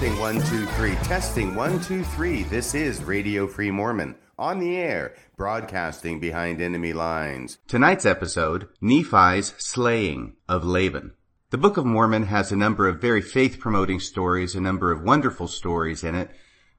Testing one, two, three. Testing one, two, three. This is Radio Free Mormon on the air, broadcasting behind enemy lines. Tonight's episode Nephi's slaying of Laban. The Book of Mormon has a number of very faith promoting stories, a number of wonderful stories in it,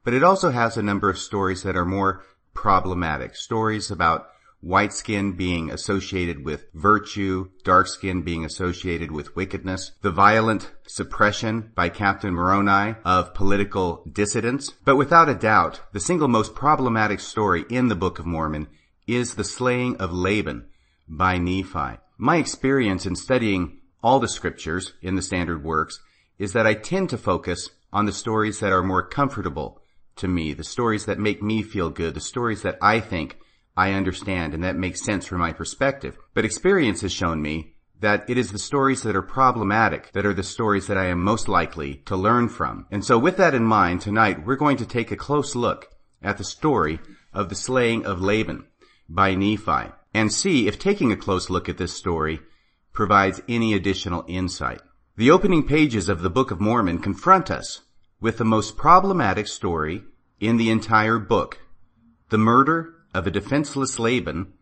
but it also has a number of stories that are more problematic. Stories about white skin being associated with virtue, dark skin being associated with wickedness, the violent suppression by Captain Moroni of political dissidents. But without a doubt, the single most problematic story in the Book of Mormon is the slaying of Laban by Nephi. My experience in studying all the scriptures in the standard works is that I tend to focus on the stories that are more comfortable to me, the stories that make me feel good, the stories that I think I understand and that makes sense from my perspective. But experience has shown me that it is the stories that are problematic that are the stories that I am most likely to learn from. And so with that in mind, tonight we're going to take a close look at the story of the slaying of Laban by Nephi and see if taking a close look at this story provides any additional insight. The opening pages of the Book of Mormon confront us with the most problematic story in the entire book, the murder of a defenseless Laban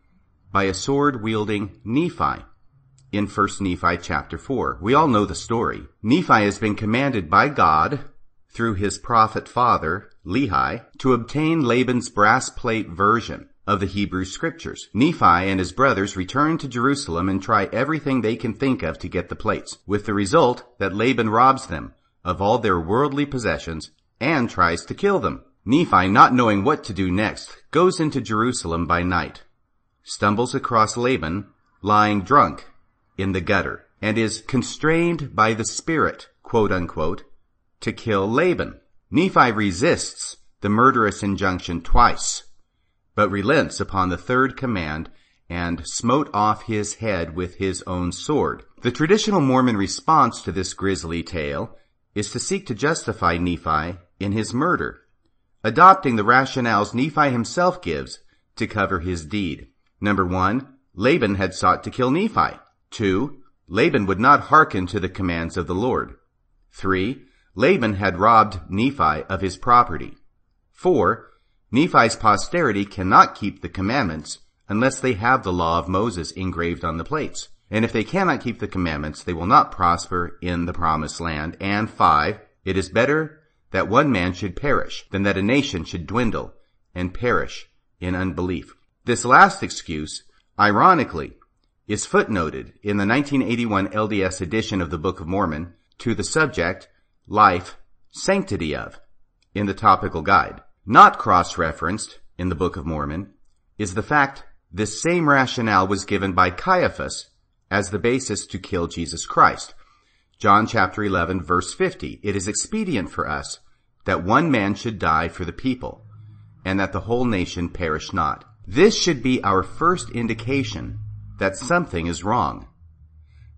by a sword-wielding Nephi in 1 Nephi chapter 4. We all know the story. Nephi has been commanded by God through his prophet father, Lehi, to obtain Laban's brass plate version of the Hebrew scriptures. Nephi and his brothers return to Jerusalem and try everything they can think of to get the plates, with the result that Laban robs them of all their worldly possessions and tries to kill them. Nephi, not knowing what to do next, goes into Jerusalem by night, stumbles across Laban lying drunk in the gutter, and is constrained by the Spirit, quote unquote, to kill Laban. Nephi resists the murderous injunction twice, but relents upon the third command and smote off his head with his own sword. The traditional Mormon response to this grisly tale is to seek to justify Nephi in his murder adopting the rationales Nephi himself gives to cover his deed. Number one, Laban had sought to kill Nephi. Two, Laban would not hearken to the commands of the Lord. Three, Laban had robbed Nephi of his property. Four, Nephi's posterity cannot keep the commandments unless they have the law of Moses engraved on the plates. And if they cannot keep the commandments, they will not prosper in the promised land. And five, it is better that one man should perish than that a nation should dwindle and perish in unbelief. This last excuse, ironically, is footnoted in the 1981 LDS edition of the Book of Mormon to the subject, Life, Sanctity of, in the topical guide. Not cross-referenced in the Book of Mormon is the fact this same rationale was given by Caiaphas as the basis to kill Jesus Christ. John chapter 11 verse 50. It is expedient for us that one man should die for the people and that the whole nation perish not. This should be our first indication that something is wrong.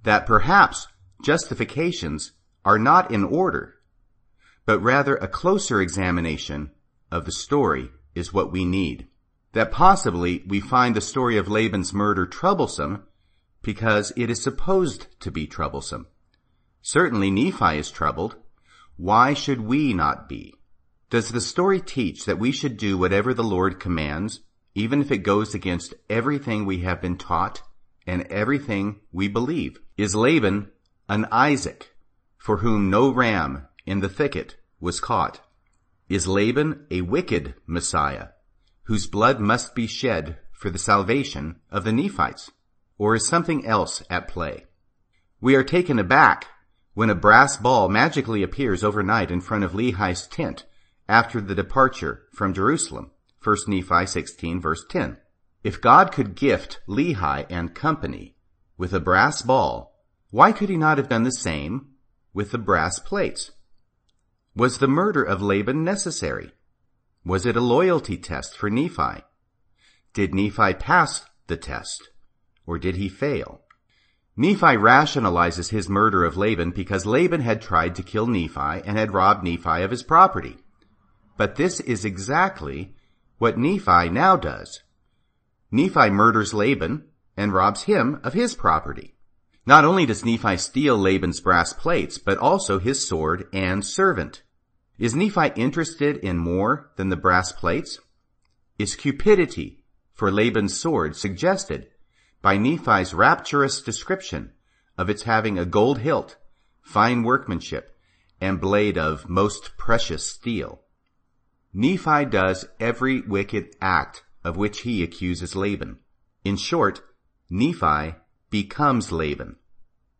That perhaps justifications are not in order, but rather a closer examination of the story is what we need. That possibly we find the story of Laban's murder troublesome because it is supposed to be troublesome. Certainly Nephi is troubled. Why should we not be? Does the story teach that we should do whatever the Lord commands, even if it goes against everything we have been taught and everything we believe? Is Laban an Isaac for whom no ram in the thicket was caught? Is Laban a wicked Messiah whose blood must be shed for the salvation of the Nephites? Or is something else at play? We are taken aback when a brass ball magically appears overnight in front of Lehi's tent after the departure from Jerusalem. 1 Nephi 16 verse 10. If God could gift Lehi and company with a brass ball, why could he not have done the same with the brass plates? Was the murder of Laban necessary? Was it a loyalty test for Nephi? Did Nephi pass the test, or did he fail? Nephi rationalizes his murder of Laban because Laban had tried to kill Nephi and had robbed Nephi of his property. But this is exactly what Nephi now does. Nephi murders Laban and robs him of his property. Not only does Nephi steal Laban's brass plates, but also his sword and servant. Is Nephi interested in more than the brass plates? Is cupidity for Laban's sword suggested by Nephi's rapturous description of its having a gold hilt, fine workmanship, and blade of most precious steel? Nephi does every wicked act of which he accuses Laban. In short, Nephi becomes Laban.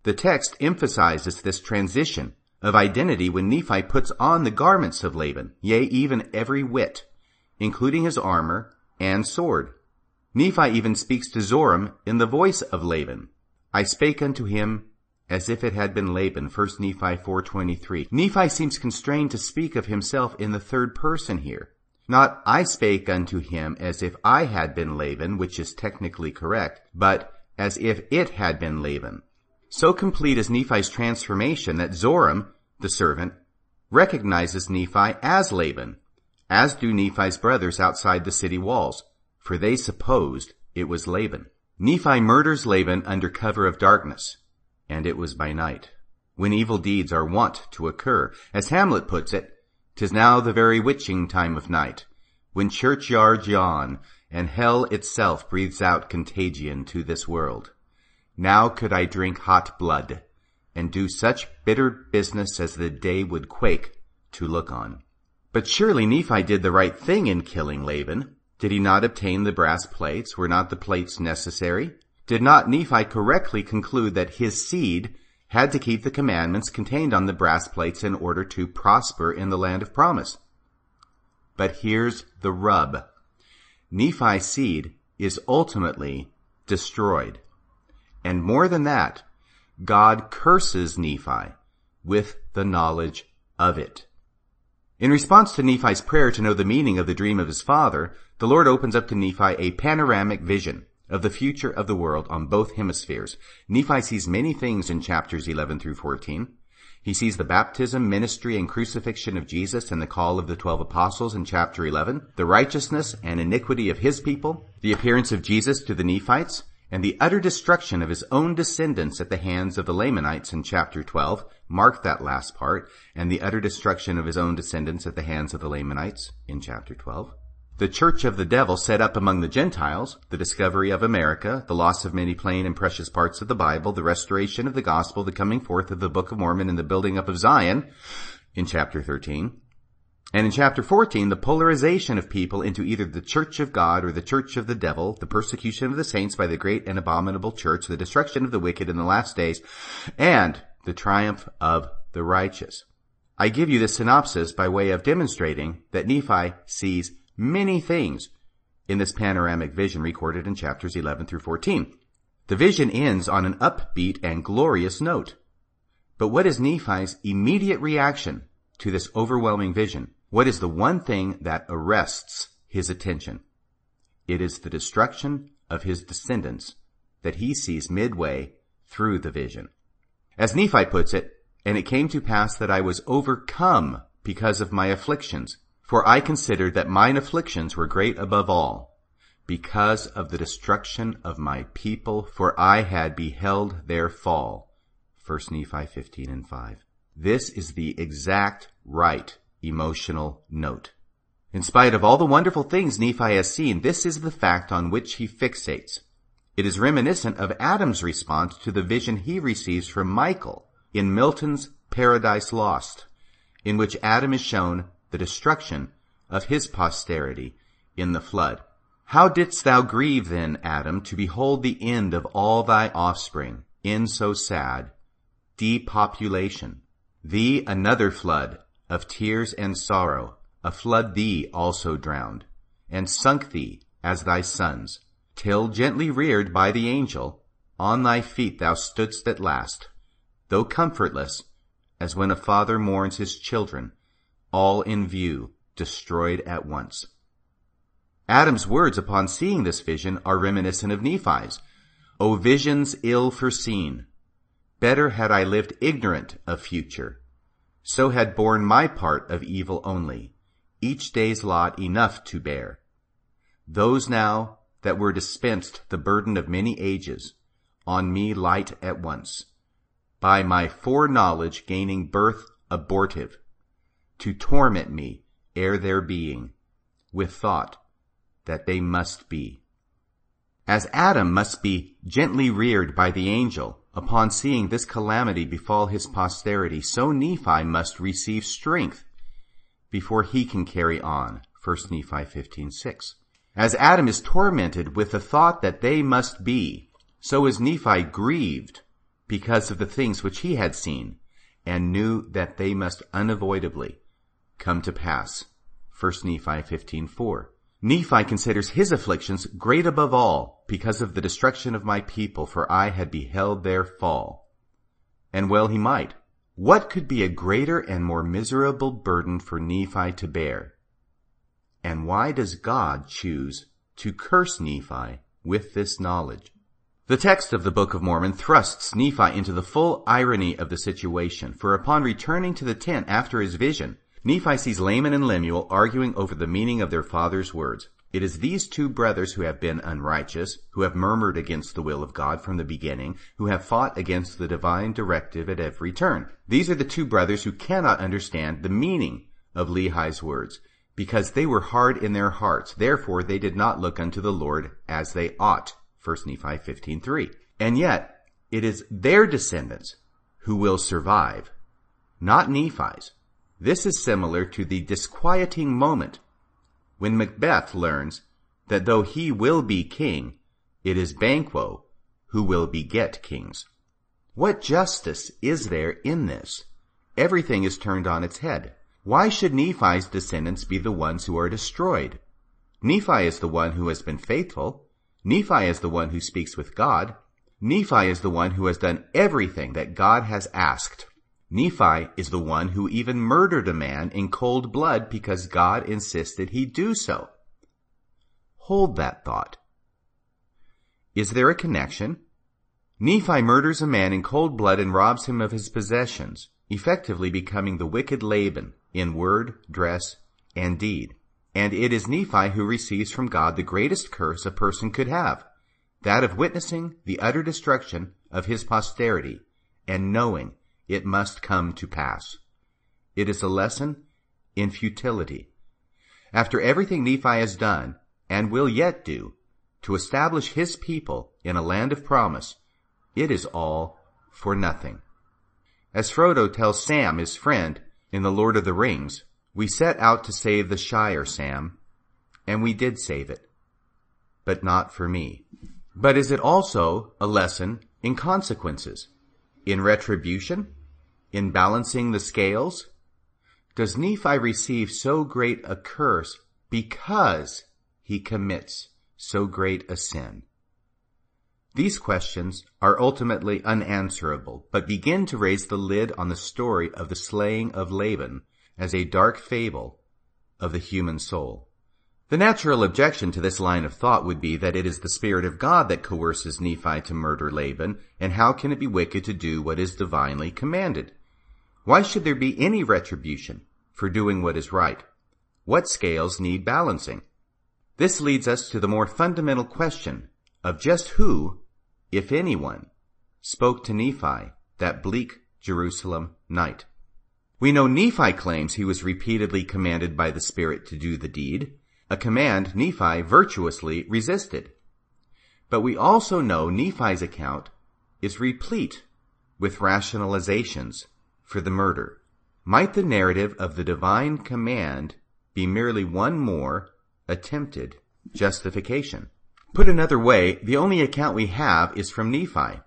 The text emphasizes this transition of identity when Nephi puts on the garments of Laban, yea, even every whit, including his armor and sword. Nephi even speaks to Zoram in the voice of Laban. I spake unto him as if it had been Laban, 1 Nephi 4.23. Nephi seems constrained to speak of himself in the third person here. Not I spake unto him as if I had been Laban, which is technically correct, but as if it had been Laban. So complete is Nephi's transformation that Zoram, the servant, recognizes Nephi as Laban, as do Nephi's brothers outside the city walls, for they supposed it was Laban. Nephi murders Laban under cover of darkness, and it was by night, when evil deeds are wont to occur. As Hamlet puts it, "Tis now the very witching time of night, when churchyards yawn, and hell itself breathes out contagion to this world. Now could I drink hot blood, and do such bitter business as the day would quake to look on. But surely Nephi did the right thing in killing Laban. Did he not obtain the brass plates? Were not the plates necessary? Did not Nephi correctly conclude that his seed had to keep the commandments contained on the brass plates in order to prosper in the land of promise. But here's the rub. Nephi's seed is ultimately destroyed. And more than that, God curses Nephi with the knowledge of it. In response to Nephi's prayer to know the meaning of the dream of his father, the Lord opens up to Nephi a panoramic vision of the future of the world on both hemispheres. Nephi sees many things in chapters 11 through 14. He sees the baptism, ministry, and crucifixion of Jesus and the call of the twelve apostles in chapter 11, the righteousness and iniquity of his people, the appearance of Jesus to the Nephites, and the utter destruction of his own descendants at the hands of the Lamanites in chapter 12, mark that last part, and the utter destruction of his own descendants at the hands of the Lamanites in chapter 12 the church of the devil set up among the Gentiles, the discovery of America, the loss of many plain and precious parts of the Bible, the restoration of the gospel, the coming forth of the Book of Mormon, and the building up of Zion in chapter 13. And in chapter 14, the polarization of people into either the church of God or the church of the devil, the persecution of the saints by the great and abominable church, the destruction of the wicked in the last days, and the triumph of the righteous. I give you this synopsis by way of demonstrating that Nephi sees many things in this panoramic vision recorded in chapters 11 through 14. The vision ends on an upbeat and glorious note. But what is Nephi's immediate reaction to this overwhelming vision? What is the one thing that arrests his attention? It is the destruction of his descendants that he sees midway through the vision. As Nephi puts it, and it came to pass that I was overcome because of my afflictions, for I considered that mine afflictions were great above all, because of the destruction of my people, for I had beheld their fall. 1 Nephi 15 and 5. This is the exact right emotional note. In spite of all the wonderful things Nephi has seen, this is the fact on which he fixates. It is reminiscent of Adam's response to the vision he receives from Michael in Milton's Paradise Lost, in which Adam is shown the destruction of his posterity in the flood. How didst thou grieve then, Adam, to behold the end of all thy offspring, in so sad, depopulation? Thee another flood of tears and sorrow, a flood thee also drowned, and sunk thee as thy sons, till gently reared by the angel, on thy feet thou stoodst at last, though comfortless, as when a father mourns his children, all in view, destroyed at once. Adam's words upon seeing this vision are reminiscent of Nephi's. O visions ill foreseen! Better had I lived ignorant of future. So had borne my part of evil only, each day's lot enough to bear. Those now that were dispensed the burden of many ages, on me light at once, by my foreknowledge gaining birth abortive, to torment me ere their being, with thought that they must be. As Adam must be gently reared by the angel upon seeing this calamity befall his posterity, so Nephi must receive strength before he can carry on. 1 Nephi 15:6. As Adam is tormented with the thought that they must be, so is Nephi grieved because of the things which he had seen and knew that they must unavoidably come to pass. 1 Nephi 15:4. Nephi considers his afflictions great above all because of the destruction of my people, for I had beheld their fall. And well he might. What could be a greater and more miserable burden for Nephi to bear? And why does God choose to curse Nephi with this knowledge? The text of the Book of Mormon thrusts Nephi into the full irony of the situation, for upon returning to the tent after his vision, Nephi sees Laman and Lemuel arguing over the meaning of their father's words. It is these two brothers who have been unrighteous, who have murmured against the will of God from the beginning, who have fought against the divine directive at every turn. These are the two brothers who cannot understand the meaning of Lehi's words, because they were hard in their hearts. Therefore they did not look unto the Lord as they ought. 1 Nephi 15.3. And yet, it is their descendants who will survive, not Nephi's. This is similar to the disquieting moment when Macbeth learns that though he will be king, it is Banquo who will beget kings. What justice is there in this? Everything is turned on its head. Why should Nephi's descendants be the ones who are destroyed? Nephi is the one who has been faithful. Nephi is the one who speaks with God. Nephi is the one who has done everything that God has asked. Nephi is the one who even murdered a man in cold blood because God insisted he do so. Hold that thought. Is there a connection? Nephi murders a man in cold blood and robs him of his possessions, effectively becoming the wicked Laban in word, dress, and deed. And it is Nephi who receives from God the greatest curse a person could have, that of witnessing the utter destruction of his posterity and knowing it must come to pass. It is a lesson in futility. After everything Nephi has done, and will yet do, to establish his people in a land of promise, it is all for nothing. As Frodo tells Sam, his friend, in The Lord of the Rings, we set out to save the Shire, Sam, and we did save it, but not for me. But is it also a lesson in consequences? In retribution? In balancing the scales? Does Nephi receive so great a curse because he commits so great a sin? These questions are ultimately unanswerable, but begin to raise the lid on the story of the slaying of Laban as a dark fable of the human soul. The natural objection to this line of thought would be that it is the Spirit of God that coerces Nephi to murder Laban, and how can it be wicked to do what is divinely commanded? Why should there be any retribution for doing what is right? What scales need balancing? This leads us to the more fundamental question of just who, if anyone, spoke to Nephi that bleak Jerusalem night. We know Nephi claims he was repeatedly commanded by the Spirit to do the deed, a command Nephi virtuously resisted. But we also know Nephi's account is replete with rationalizations for the murder. Might the narrative of the divine command be merely one more attempted justification? Put another way, the only account we have is from Nephi.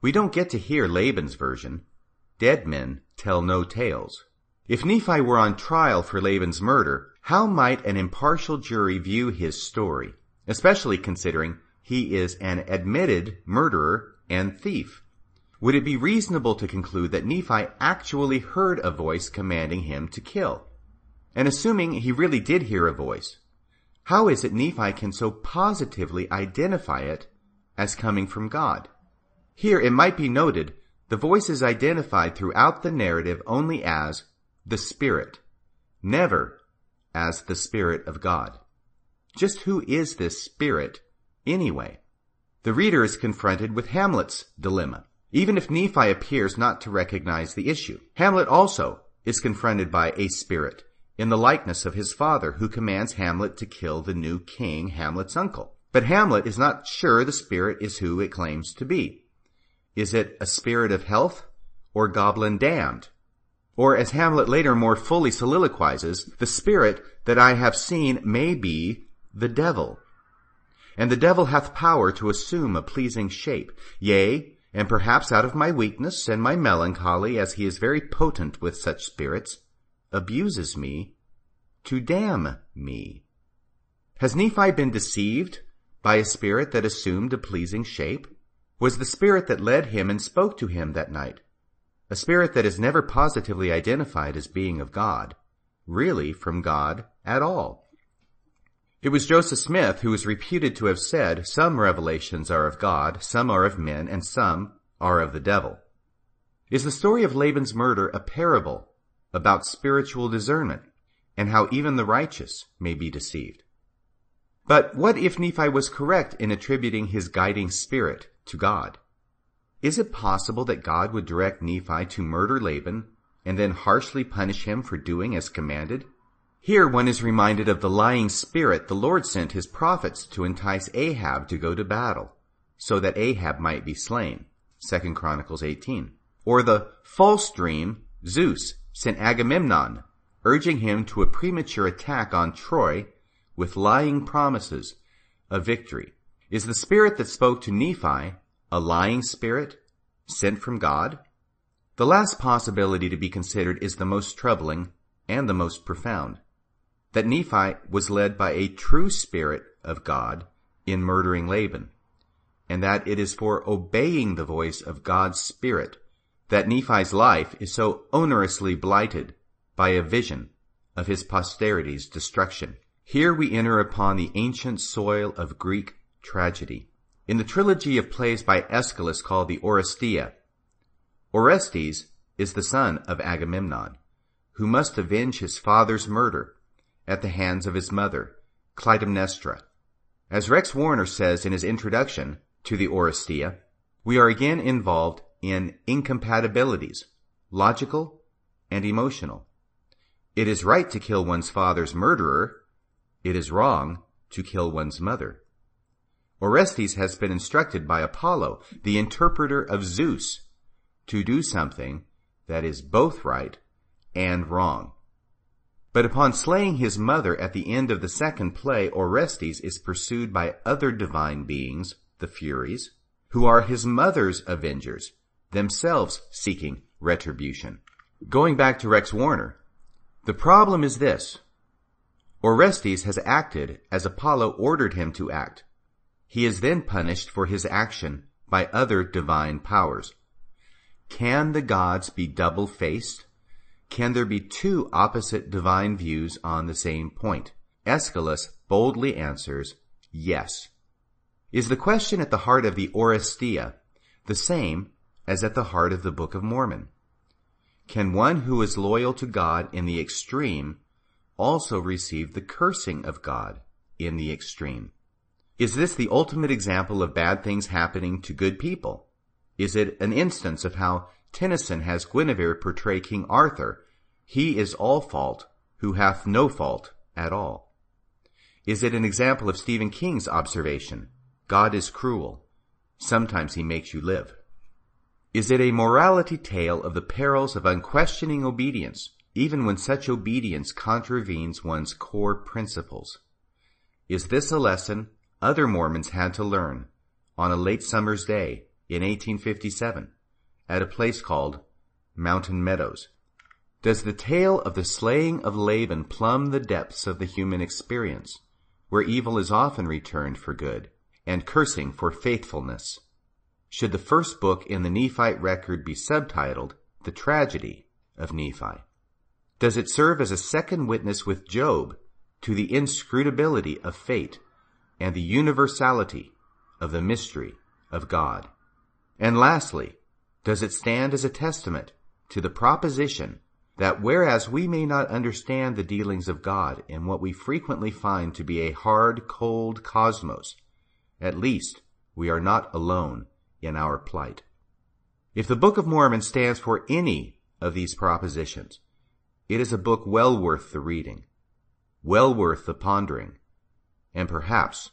We don't get to hear Laban's version. Dead men tell no tales. If Nephi were on trial for Laban's murder, how might an impartial jury view his story, especially considering he is an admitted murderer and thief? Would it be reasonable to conclude that Nephi actually heard a voice commanding him to kill? And assuming he really did hear a voice, how is it Nephi can so positively identify it as coming from God? Here it might be noted the voice is identified throughout the narrative only as the Spirit, never as the Spirit of God. Just who is this Spirit, anyway? The reader is confronted with Hamlet's dilemma, even if Nephi appears not to recognize the issue. Hamlet also is confronted by a spirit in the likeness of his father, who commands Hamlet to kill the new king, Hamlet's uncle. But Hamlet is not sure the spirit is who it claims to be. Is it a spirit of health or goblin damned? Or as Hamlet later more fully soliloquizes, the spirit that I have seen may be the devil. And the devil hath power to assume a pleasing shape, yea, and perhaps out of my weakness and my melancholy, as he is very potent with such spirits, abuses me to damn me. Has Nephi been deceived by a spirit that assumed a pleasing shape? Was the spirit that led him and spoke to him that night a spirit that is never positively identified as being of God, really from God at all? It was Joseph Smith who was reputed to have said, Some revelations are of God, some are of men, and some are of the devil. Is the story of Laban's murder a parable about spiritual discernment and how even the righteous may be deceived. But what if Nephi was correct in attributing his guiding spirit to God? Is it possible that God would direct Nephi to murder Laban and then harshly punish him for doing as commanded? Here one is reminded of the lying spirit the Lord sent his prophets to entice Ahab to go to battle, so that Ahab might be slain. 2 Chronicles 18. Or the false dream Zeus sent Agamemnon, urging him to a premature attack on Troy with lying promises of victory. Is the spirit that spoke to Nephi a lying spirit sent from God? The last possibility to be considered is the most troubling and the most profound. That Nephi was led by a true spirit of God in murdering Laban, and that it is for obeying the voice of God's spirit that Nephi's life is so onerously blighted by a vision of his posterity's destruction. Here we enter upon the ancient soil of Greek tragedy. In the trilogy of plays by Aeschylus called the Oresteia, Orestes is the son of Agamemnon, who must avenge his father's murder at the hands of his mother, Clytemnestra. As Rex Warner says in his introduction to the Oresteia, we are again involved in incompatibilities, logical and emotional. It is right to kill one's father's murderer. It is wrong to kill one's mother. Orestes has been instructed by Apollo, the interpreter of Zeus, to do something that is both right and wrong. But upon slaying his mother at the end of the second play, Orestes is pursued by other divine beings, the Furies, who are his mother's avengers, themselves seeking retribution. Going back to Rex Warner, the problem is this. Orestes has acted as Apollo ordered him to act. He is then punished for his action by other divine powers. Can the gods be double-faced? Can there be two opposite divine views on the same point? Aeschylus boldly answers, yes. Is the question at the heart of the Oresteia the same as at the heart of the Book of Mormon? Can one who is loyal to God in the extreme also receive the cursing of God in the extreme? Is this the ultimate example of bad things happening to good people? Is it an instance of how Tennyson has Guinevere portray King Arthur, he is all fault who hath no fault at all? Is it an example of Stephen King's observation, God is cruel, sometimes he makes you live? Is it a morality tale of the perils of unquestioning obedience, even when such obedience contravenes one's core principles? Is this a lesson other Mormons had to learn on a late summer's day in 1857 at a place called Mountain Meadows? Does the tale of the slaying of Laban plumb the depths of the human experience, where evil is often returned for good and cursing for faithfulness? should the first book in the Nephite record be subtitled The Tragedy of Nephi? Does it serve as a second witness with Job to the inscrutability of fate and the universality of the mystery of God? And lastly, does it stand as a testament to the proposition that whereas we may not understand the dealings of God in what we frequently find to be a hard, cold cosmos, at least we are not alone in our plight. If the Book of Mormon stands for any of these propositions, It is a book well worth the reading, well worth the pondering, and perhaps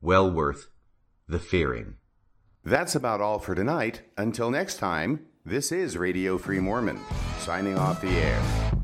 well worth the fearing. That's about all for tonight. Until next time, this is Radio Free Mormon, signing off the air.